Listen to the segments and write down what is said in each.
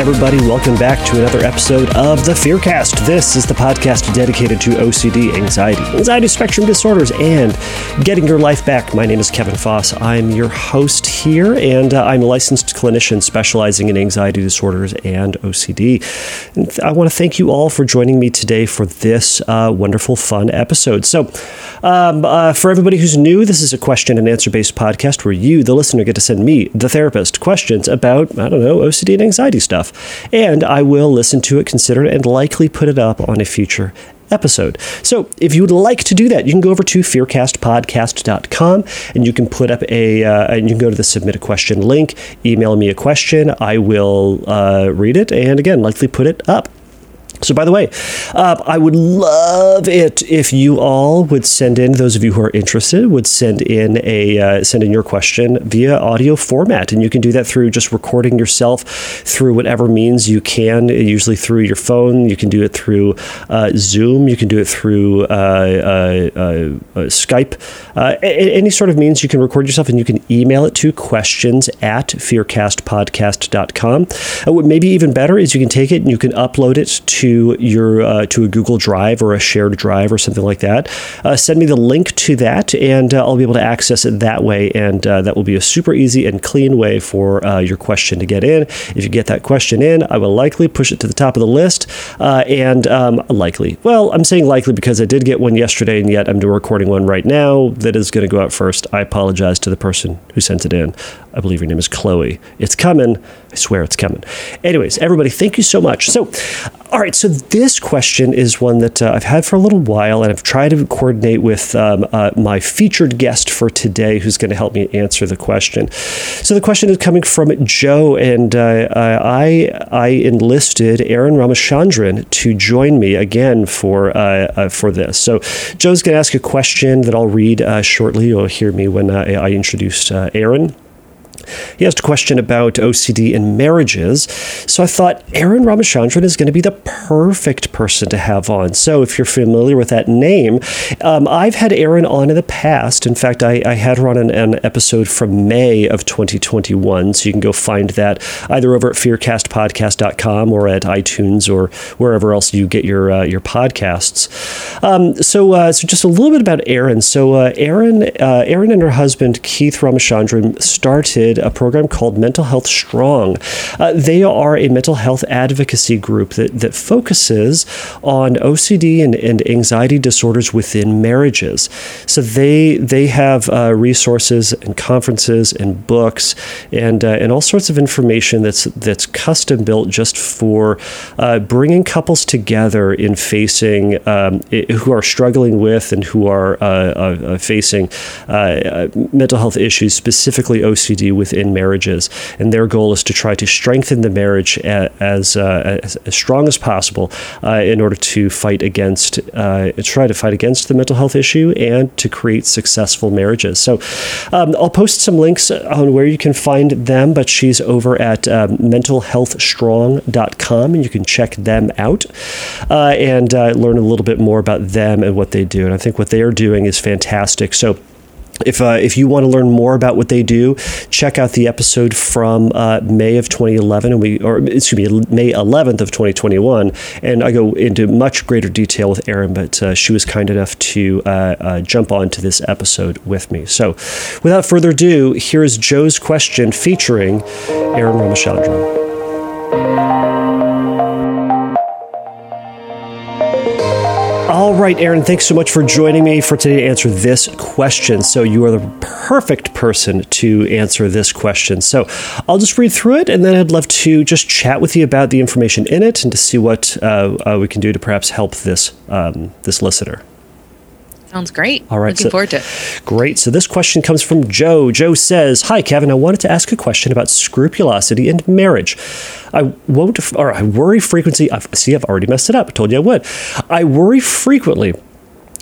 everybody. Welcome back to another episode of the Fearcast. This is the podcast dedicated to OCD, anxiety, anxiety spectrum disorders, and getting your life back. My name is Kevin Foss. I'm your host here, and uh, I'm a licensed clinician specializing in anxiety disorders and OCD. And I want to thank you all for joining me today for this uh, wonderful, fun episode. So, um, uh, for everybody who's new, this is a question and answer based podcast where you, the listener, get to send me, the therapist, questions about, I don't know, OCD and anxiety stuff And I will listen to it, consider it, and likely put it up on a future episode. So if you would like to do that, you can go over to fearcastpodcast.com and you can put up a, uh, and you can go to the submit a question link, email me a question. I will uh, read it and again, likely put it up. So, by the way, uh, I would love it if you all would send in those of you who are interested would send in a uh, send in your question via audio format, and you can do that through just recording yourself through whatever means you can. Usually through your phone, you can do it through uh, Zoom, you can do it through uh, uh, uh, Skype, any sort of means you can record yourself, and you can email it to questions at fearcastpodcast.com. what maybe even better is you can take it and you can upload it to your uh, to a Google Drive or a shared drive or something like that, uh, send me the link to that, and uh, I'll be able to access it that way. And uh, that will be a super easy and clean way for uh, your question to get in. If you get that question in, I will likely push it to the top of the list. and um, likely, well, I'm saying likely because I did get one yesterday, and yet I'm recording one right now that is going to go out first. I apologize to the person who sent it in. I believe your name is Chloe. It's coming. I swear it's coming. Anyways, everybody, thank you so much. So, all right, so this question is one that uh, I've had for a little while, and I've tried to coordinate with um, uh, my featured guest for today who's going to help me answer the question. So, the question is coming from Joe, and uh, I, I enlisted Erin Ramachandran to join me again for, uh, uh, for this. So, Joe's going to ask a question that I'll read uh, shortly. You'll hear me when I introduce Erin. He asked a question about OCD in marriages. So I thought Erin Ramachandran is going to be the perfect person to have on. So if you're familiar with that name, um, I've had Erin on in the past. In fact, I, I had her on an, an, episode from May of 2021. So you can go find that either over at fearcastpodcast.com or at iTunes or wherever else you get your uh, your podcasts. Um, so, uh, so just a little bit about Erin. So uh, Erin, uh, Erin and her husband Keith Ramachandran started a program called Mental Health Strong. Uh, they are a mental health advocacy group that, that focuses on OCD and, and anxiety disorders within marriages. So they they have uh, resources and conferences and books and uh, and all sorts of information that's that's custom built just for uh, bringing couples together in facing um, who are struggling with and who are uh, uh, facing mental health issues, specifically OCD within marriages, and their goal is to try to strengthen the marriage as uh, as, as, strong as possible uh, in order to fight against uh, try to fight against the mental health issue and to create successful marriages. So um, I'll post some links on where you can find them, but she's over at um, mentalhealthstrong.com, and you can check them out uh, and uh, learn a little bit more about them and what they do. And I think what they are doing is fantastic. So if, uh, if you want to learn more about what they do, check out the episode from uh, May of 2011, and we or excuse me, May 11th of 2021, and I go into much greater detail with Erin, but uh, she was kind enough to uh, uh, jump onto this episode with me. So, without further ado, here is Joe's question featuring Erin Ramachandran. All right, Erin, thanks so much for joining me for today to answer this question. So, you are the perfect person to answer this question. So, I'll just read through it and then I'd love to just chat with you about the information in it and to see what uh, uh, we can do to perhaps help this, um, this listener. Sounds great. All right. Looking so, forward to it. Great. So this question comes from Joe. Joe says, Hi, Kevin. I wanted to ask a question about scrupulosity and marriage. I won't, or I worry frequency. I've, see, I've already messed it up. I told you I would. I worry frequently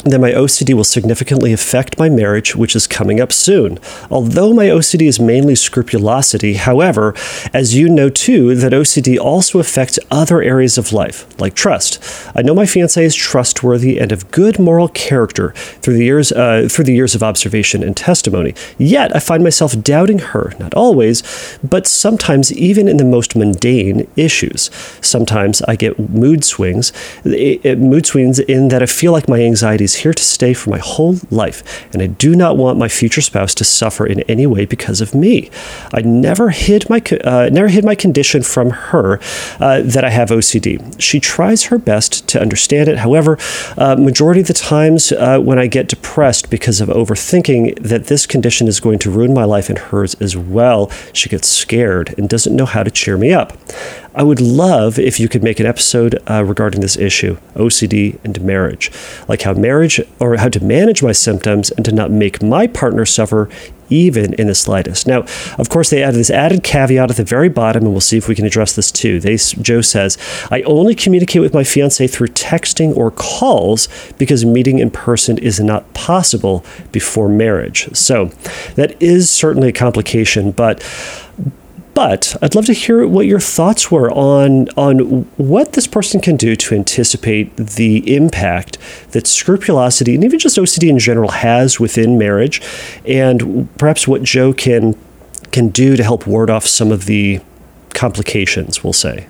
then my OCD will significantly affect my marriage, which is coming up soon. Although my OCD is mainly scrupulosity, however, as you know too, that OCD also affects other areas of life, like trust. I know my fiance is trustworthy and of good moral character through the years uh, through the years of observation and testimony. Yet I find myself doubting her, not always, but sometimes even in the most mundane issues. Sometimes I get mood swings, eh, eh, mood swings in that I feel like my anxiety is here to stay for my whole life, and I do not want my future spouse to suffer in any way because of me. I never hid my uh, never hid my condition from her uh, that I have OCD. She tries her best to understand it. However, uh, majority of the times uh, when I get depressed because of overthinking that this condition is going to ruin my life and hers as well, she gets scared and doesn't know how to cheer me up. I would love if you could make an episode uh, regarding this issue, OCD and marriage, like how marriage or how to manage my symptoms and to not make my partner suffer even in the slightest. Now, of course, they added this added caveat at the very bottom, and we'll see if we can address this too. They, Joe says, I only communicate with my fiance through texting or calls because meeting in person is not possible before marriage. So that is certainly a complication, but but I'd love to hear what your thoughts were on on what this person can do to anticipate the impact that scrupulosity and even just OCD in general has within marriage, and perhaps what Joe can can do to help ward off some of the complications. We'll say.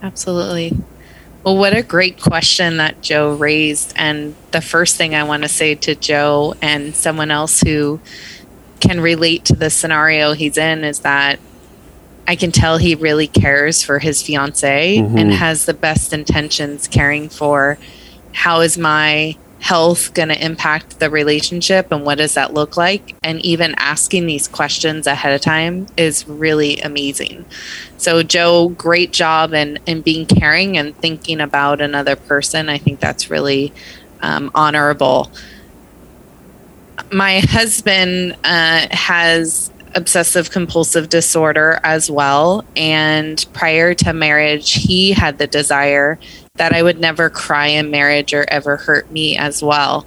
Absolutely. Well, what a great question that Joe raised. And the first thing I want to say to Joe and someone else who can relate to the scenario he's in is that I can tell he really cares for his fiance mm-hmm. and has the best intentions caring for how is my health going to impact the relationship and what does that look like? And even asking these questions ahead of time is really amazing. So joe great job in, in being caring and thinking about another person. I think that's really um, honorable. My husband uh, has obsessive compulsive disorder as well. And prior to marriage, he had the desire that I would never cry in marriage or ever hurt me as well.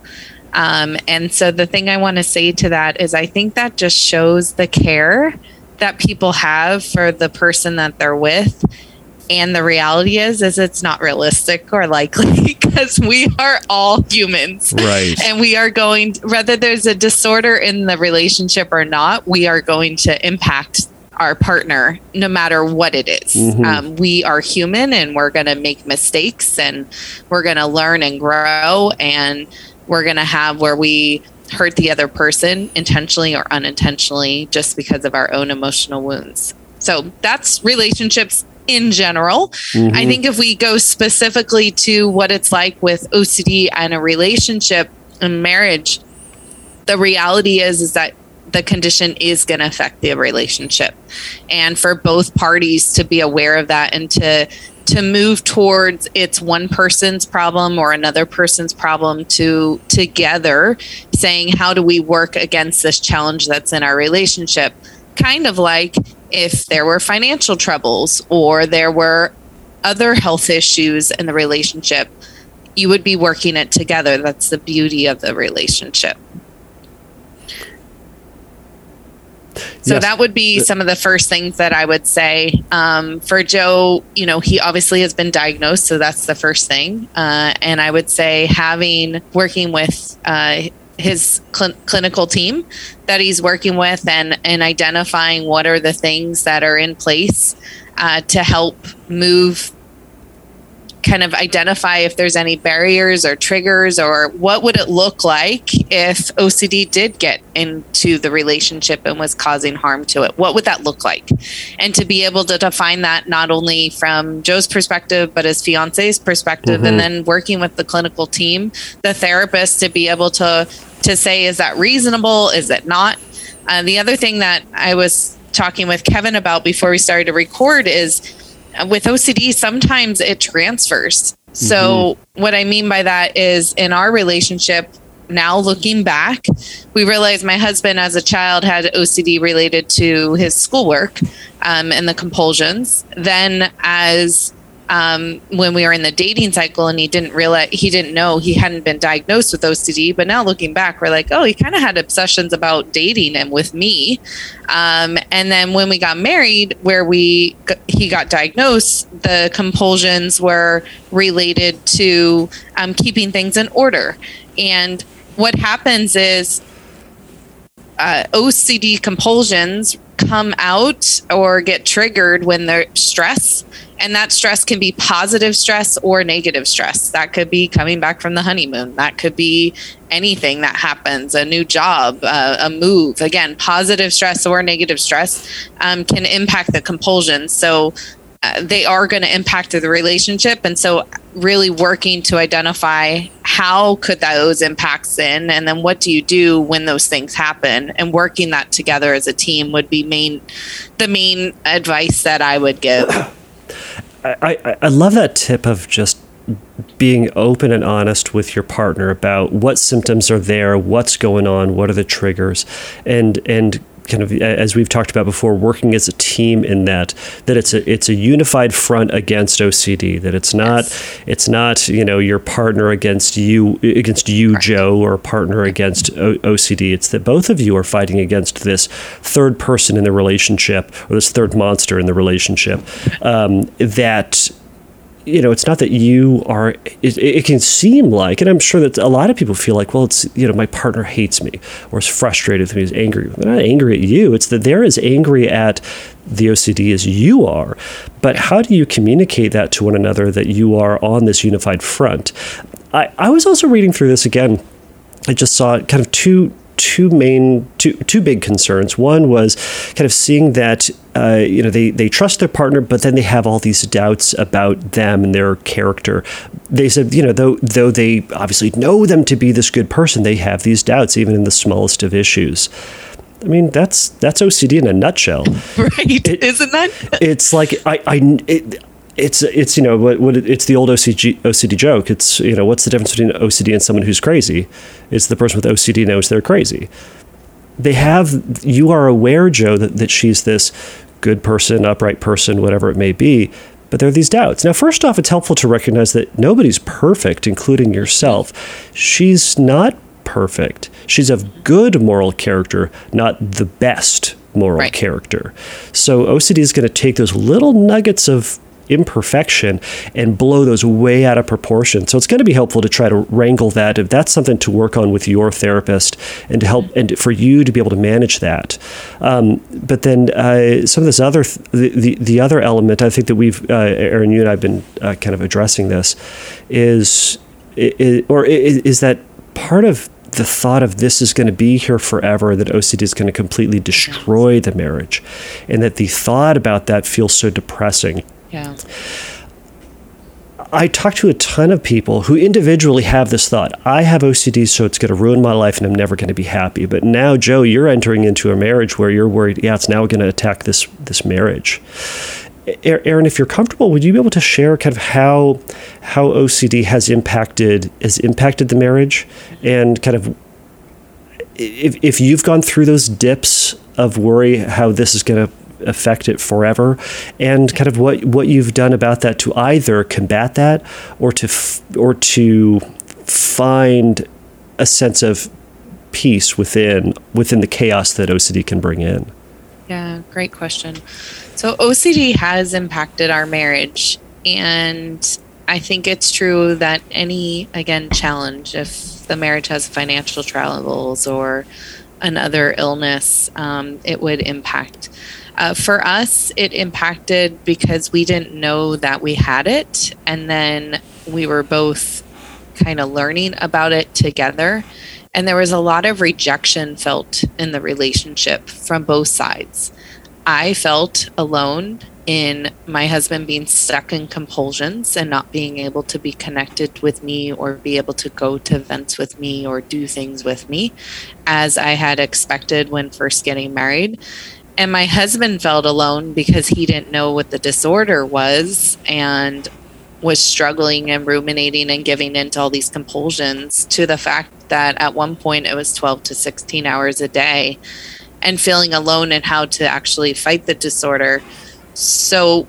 Um, and so the thing I want to say to that is I think that just shows the care that people have for the person that they're with and the reality is is it's not realistic or likely because we are all humans right and we are going whether there's a disorder in the relationship or not we are going to impact our partner no matter what it is. Mm-hmm. Um, we are human and we're going to make mistakes and we're going to learn and grow and we're going to have where we hurt the other person intentionally or unintentionally just because of our own emotional wounds so that's relationships in general. Mm-hmm. I think if we go specifically to what it's like with OCD and a relationship and marriage, the reality is is that the condition is going to affect the relationship. And for both parties to be aware of that and to to move towards it's one person's problem or another person's problem to together saying how do we work against this challenge that's in our relationship kind of like if there were financial troubles or there were other health issues in the relationship, you would be working it together. That's the beauty of the relationship. So yes. that would be some of the first things that I would say. Um, for Joe, you know, he obviously has been diagnosed, so that's the first thing. Uh, and I would say having working with uh, his cl- clinical team that he's working with and, and identifying what are the things that are in place uh, to help move kind of identify if there's any barriers or triggers or what would it look like if OCD did get into the relationship and was causing harm to it? What would that look like? And to be able to define that not only from Joe's perspective but his fiance's perspective mm-hmm. and then working with the clinical team the therapist to be able to to say is that reasonable? Is it not? Uh, the other thing that I was talking with Kevin about before we started to record is with OCD, sometimes it transfers. So, mm-hmm. what I mean by that is in our relationship, now looking back, we realized my husband as a child had OCD related to his schoolwork um, and the compulsions. Then, as um, when we were in the dating cycle and he didn't realize he didn't know he hadn't been diagnosed with OCD. But now looking back, we're like, oh, he kind of had obsessions about dating and with me. Um, and then when we got married, where we he got diagnosed, the compulsions were related to um, keeping things in order. And what happens is uh, OCD compulsions come out or get triggered when they're stress and that stress can be positive stress or negative stress. That could be coming back from the honeymoon. That could be anything that happens, a new job, uh, a move. Again, positive stress or negative stress um, can impact the compulsion. So uh, they are going to impact the relationship. And so really working to identify how could those impacts in and then what do you do when those things happen and working that together as a team would be main the main advice that I would give. I, I, I love that tip of just being open and honest with your partner about what symptoms are there, what's going on, what are the triggers, and and kind of as we've talked about before, working as a team in that that it's a it's a unified front against OCD. That it's not yes. it's not you know your partner against you against you right. Joe or partner against o- OCD. It's that both of you are fighting against this third person in the relationship or this third monster in the relationship um, that you know, it's not that you are, it, it, can seem like, and I'm sure that a lot of people feel like, well, it's, you know, my partner hates me or is frustrated with me, is angry. They're not angry at you. It's that they're as angry at the OCD as you are. But how do you communicate that to one another that you are on this unified front? I, I was also reading through this again. I just saw kind of two two main two two big concerns. One was kind of seeing that uh, you know they they trust their partner, but then they have all these doubts about them and their character. They said you know though though they obviously know them to be this good person, they have these doubts even in the smallest of issues. I mean, that's that's OCD in a nutshell, right? Isn't that? It's like I I. It, it's it's you know what, what it's the old OCD OCD joke. It's you know what's the difference between OCD and someone who's crazy? It's the person with OCD knows they're crazy. They have you are aware, Joe, that, that she's this good person, upright person, whatever it may be. But there are these doubts. Now, first off, it's helpful to recognize that nobody's perfect, including yourself. She's not perfect. She's of good moral character, not the best moral right. character. So OCD is going to take those little nuggets of imperfection and blow those way out of proportion. So it's going to be helpful to try to wrangle that if that's something to work on with your therapist and to help and for you to be able to manage that. Um, but then uh, some of this other th- the, the, the other element I think that we've uh, Erin you and I've been uh, kind of addressing this is, is or is that part of the thought of this is going to be here forever, that OCD is going to completely destroy the marriage, and that the thought about that feels so depressing. Yeah. I talk to a ton of people who individually have this thought I have OCD, so it's going to ruin my life and I'm never going to be happy. But now, Joe, you're entering into a marriage where you're worried, yeah, it's now going to attack this, this marriage. Erin, if you're comfortable, would you be able to share kind of how how OCD has impacted has impacted the marriage and kind of if, if you've gone through those dips of worry, how this is going to affect it forever, and kind of what what you've done about that to either combat that or to f- or to find a sense of peace within within the chaos that OCD can bring in. Yeah, great question. So OCD has impacted our marriage and I think it's true that any again challenge if the marriage has financial troubles or another illness, um, it would impact uh, for us, it impacted because we didn't know that we had it. And then we were both kind of learning about it together. And there was a lot of rejection felt in the relationship from both sides. I felt alone in my husband being stuck in compulsions and not being able to be connected with me or be able to go to events with me or do things with me as I had expected when first getting married. And my husband felt alone because he didn't know what the disorder was and was struggling and ruminating and giving into all these compulsions to the fact that at one point it was 12 to 16 hours a day and feeling alone in how to actually fight the disorder. So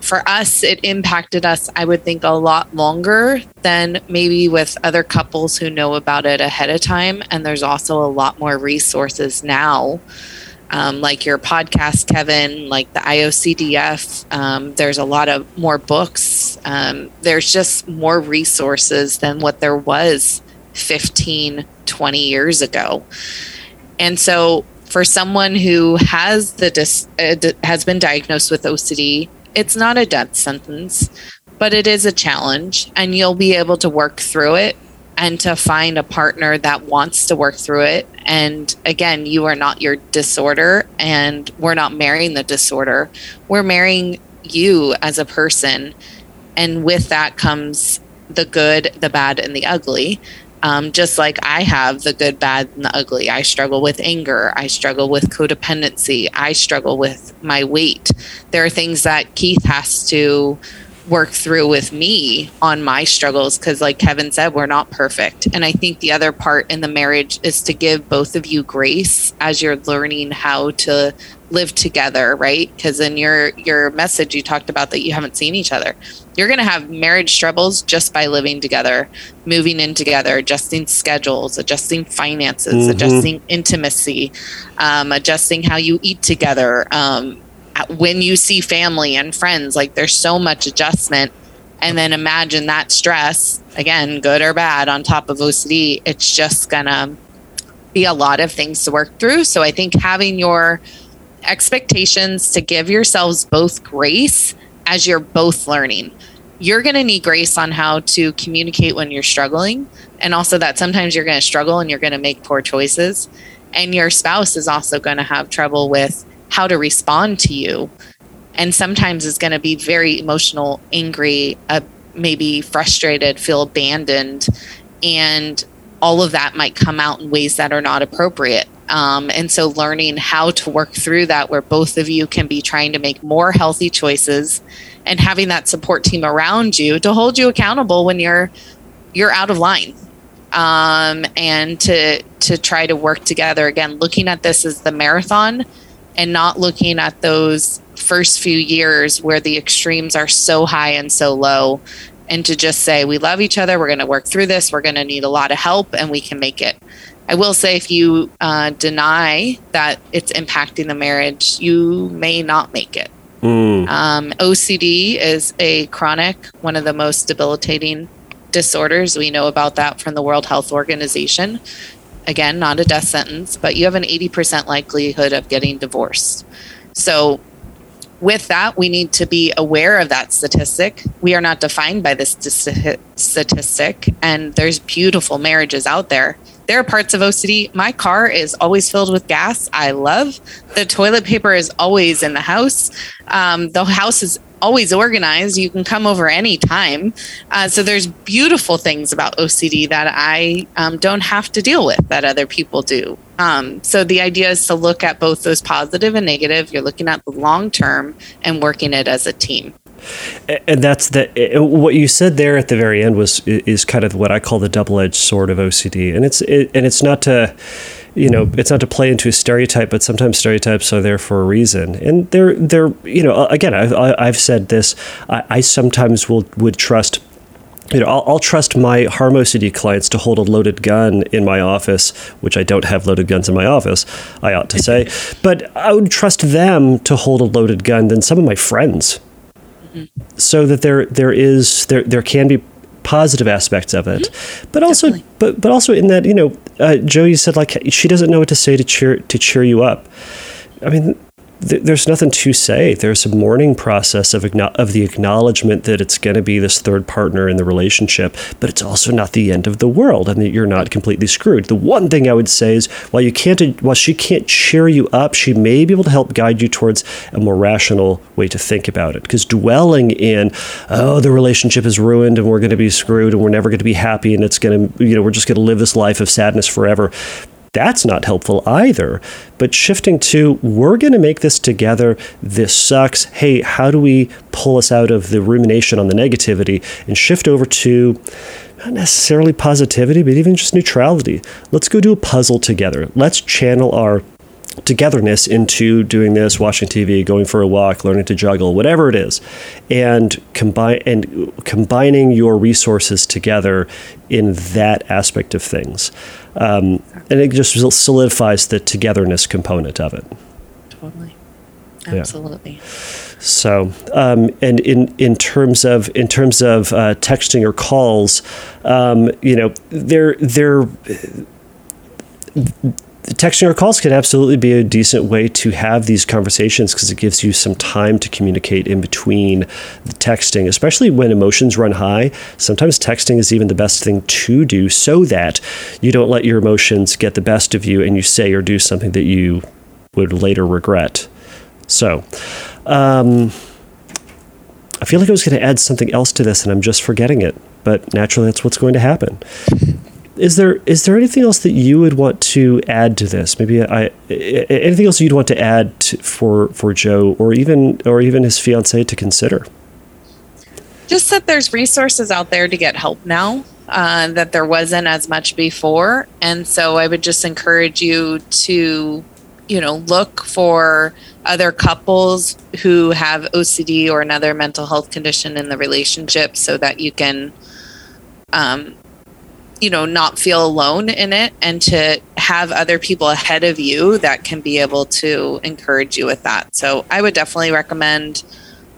for us, it impacted us, I would think, a lot longer than maybe with other couples who know about it ahead of time. And there's also a lot more resources now. Um, like your podcast, Kevin, like the IOCDF. Um, there's a lot of more books. Um, there's just more resources than what there was 15, 20 years ago. And so for someone who has the dis- uh, has been diagnosed with OCD, it's not a death sentence, but it is a challenge, and you'll be able to work through it and to find a partner that wants to work through it. And again, you are not your disorder, and we're not marrying the disorder. We're marrying you as a person, and with that comes the good, the bad, and the ugly. Um, just like I have the good, bad, and the ugly. I struggle with anger. I struggle with codependency. I struggle with my weight. There are things that Keith has to work through with me on my struggles because, like Kevin said, we're not perfect. And I think the other part in the marriage is to give both of you grace as you're learning how to live together, right? Because in your your message, you talked about that you haven't seen each other you're going to have marriage troubles just by living together, moving in together, adjusting schedules, adjusting finances, mm-hmm. adjusting intimacy, um, adjusting how you eat together. Um, when you see family and friends, like there's so much adjustment. And then imagine that stress, again, good or bad, on top of OCD, it's just to be a lot of things to work through. So I think having your expectations to give yourselves both grace as you're both learning you're going to need grace on how to communicate when you're struggling and also that sometimes you're going to struggle and you're going to make poor choices and your spouse is also going to have trouble with how to respond to you. And sometimes is going to be very emotional angry uh, maybe frustrated feel abandoned. And all of that might come out in ways that are not appropriate. Um, and so learning how to work through that where both of you can be trying to make more healthy choices and having that support team around you to hold you accountable when you're you're out of line. Um, and to to try to work together. Again looking at this as the marathon and not looking at those first few years where the extremes are so high and so low and to just say we love each other we're going to work through this we're going to need a lot of help and we can make it i will say if you uh, deny that it's impacting the marriage you may not make it Mm. Um, OCD is a chronic, one of the most debilitating disorders. We know about that from the World Health Organization. Again, not a death sentence, but you have an 80% likelihood of getting divorced. So, with that, we need to be aware of that statistic. We are not defined by this statistic, and there's beautiful marriages out there there are parts of OCD. My car is always filled with gas. I love the toilet paper is always in the house. Um, the house is always organized. You can come over anytime. Uh, so there's beautiful things about OCD that I um, don't have to deal with that other people do. Um, so the idea is to look at both those positive and negative. You're looking at the long term and working it as a team and that's the what you said there at the very end was is kind of what I call the double-edged sword of OCD, and it's it, and it's not to you know it's not to play into a stereotype, but sometimes stereotypes are there for a reason, and they're they're you know again I've I've said this I, I sometimes will would trust you know, I'll, I'll, trust my harm OCD clients to hold a loaded gun in my office, which I don't have loaded guns in my office, I ought to say. But I would trust them to hold a loaded gun than some of my friends so that there there is there there can be positive aspects of it, mm-hmm. but also Definitely. but but also in that you know uh, Joe you said like she doesn't know what to say to cheer to cheer you up. I mean th- there's nothing to say. There's a mourning process of of the acknowledgement that it's going to be this third partner in the relationship, but it's also not the end of the world, and that you're not completely screwed. The one thing I would say is, while you can't, while she can't cheer you up, she may be able to help guide you towards a more rational way to think about it. Because dwelling in, oh, the relationship is ruined, and we're going to be screwed, and we're never going to be happy, and it's going to, you know, we're just going to live this life of sadness forever that's not helpful either. But shifting to, we're going to make this together. This sucks. Hey, how do we pull us out of the rumination on the negativity and shift over to not necessarily positivity, but even just neutrality? Let's go do a puzzle together. Let's channel our togetherness into doing this, watching TV, going for a walk, learning to juggle, whatever it is, and combine and combining your resources together in that aspect of things, um, and it just solidifies the togetherness component of it. Totally, absolutely. Yeah. So, um, and in in terms of in terms of uh, texting or calls, um, you know, they're they're texting or calls can absolutely be a decent way to have these conversations because it gives you some time to communicate in between the texting, especially when emotions run high. Sometimes texting is even the best thing to do so that you don't let your emotions get the best of you and you say or do something that you would later regret. So, um, I feel like I was going to add something else to this and I'm just forgetting it, but naturally that's what's going to happen is there is there anything else that you would want to add to this? Maybe I anything else you'd want to add to, for for Joe or even or even his fiance to consider? Just that there's resources out there to get help now. Uh, that there wasn't as much before, and so I would just encourage you to, you know, look for other couples who have OCD or another mental health condition in the relationship, so that you can um, you know not feel alone in it and to have other people ahead of you that can be able to encourage you with that so i would definitely recommend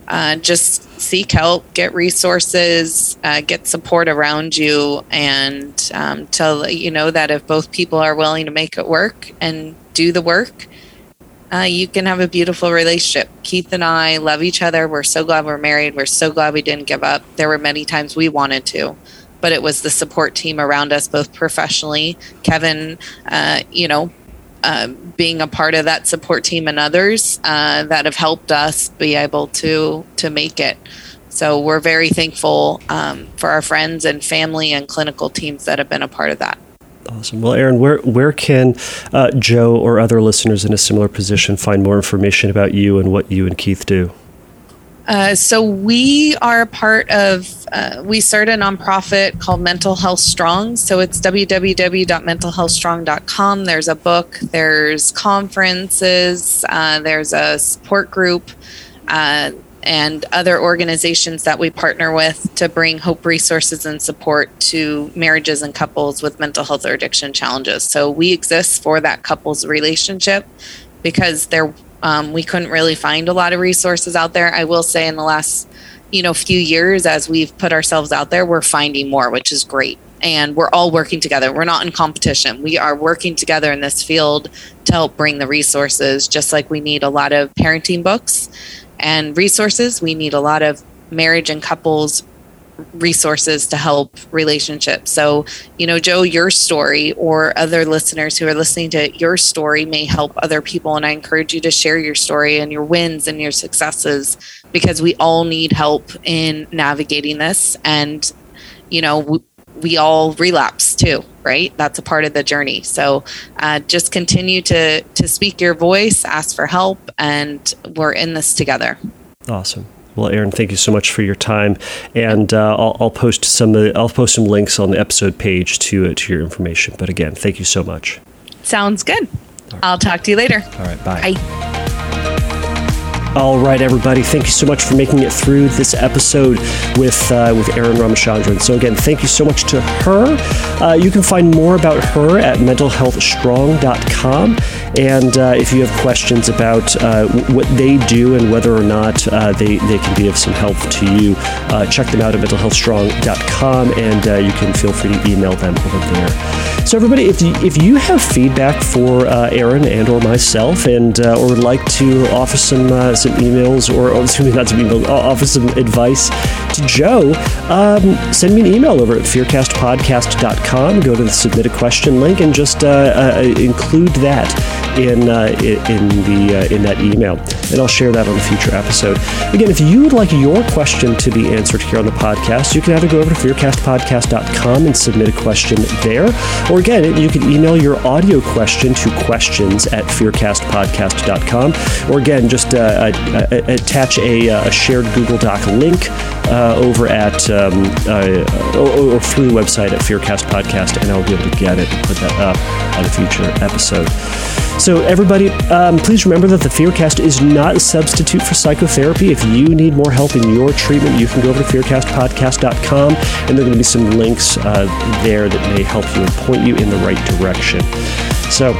uh, just seek help get resources uh, get support around you and um, to you know that if both people are willing to make it work and do the work uh, you can have a beautiful relationship. Keith and I love each other. We're so glad we're married. We're so glad we didn't give up. There were many times we wanted to but it was the support team around us, both professionally, Kevin, uh, you know, uh, being a part of that support team and others uh, that have helped us be able to to make it. So we're very thankful um, for our friends and family and clinical teams that have been a part of that. Awesome. Well, Erin, where where can uh, Joe or other listeners in a similar position find more information about you and what you and Keith do? Uh, so we are a part of uh, we started a nonprofit called mental health strong. So it's www.mentalhealthstrong.com there's a book there's conferences uh, there's a support group uh, and other organizations that we partner with to bring hope resources and support to marriages and couples with mental health or addiction challenges. So we exist for that couple's relationship because they're um, we couldn't really find a lot of resources out there. I will say in the last, you know, few years as we've put ourselves out there, we're finding more, which is great. And we're all working together. We're not in competition. We are working together in this field to help bring the resources, just like we need a lot of parenting books and resources. We need a lot of marriage and couples resources to help relationships. So, you know, Joe, your story or other listeners who are listening to your story may help other people. And I encourage you to share your story and your wins and your successes because we all need help in navigating this. And, you know, we, we all relapse too right that's a part of the journey so uh, just continue to to speak your voice ask for help and we're in this together awesome well, Erin, thank you so much for your time, and uh, I'll, I'll, post some I'll post some links on the episode page to uh, to your information. But again, thank you so much. Sounds good. Right. I'll talk to you later. All right, bye. Bye. All right, everybody. Thank you so much for making it through this episode with uh, with Erin Ramachandran. So again, thank you so much to her. Uh, you can find more about her at mentalhealthstrong.com. And uh, if you have questions about uh, what they do and whether or not uh, they, they can be of some help to you, uh, check them out at mentalhealthstrong.com and you can feel free to email them over there. So everybody, if you, if you have feedback for Erin and or myself and or would like to offer some some emails or, or excuse me, not some emails, offer some advice to Joe, um, send me an email over at fearcastpodcast.com. Go to the submit a question link and just uh, uh, include that in uh, in the uh, in that email, and I'll share that on a future episode. Again, if you would like your question to be answered here on the podcast, you can either go over to fearcastpodcast.com and submit a question there, or again, you can email your audio question to questions at fearcastpodcast.com, or again, just uh, attach a, a, shared Google Doc link uh, over at um, uh, or, or, through the website at Fearcast Podcast, and I'll be able to get it and put that up on a future episode. So, everybody, um, please remember that the Fearcast is not a substitute for psychotherapy. If you need more help in your treatment, you can go over to fearcastpodcast.com, and there are going to be some links uh, there that may help you and point you in the right direction. So,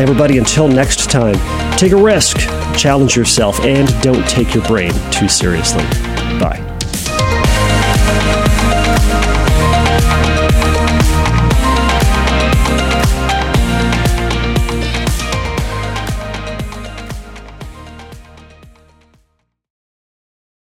everybody, until next time, take a risk, challenge yourself, and don't take your brain too seriously. Bye.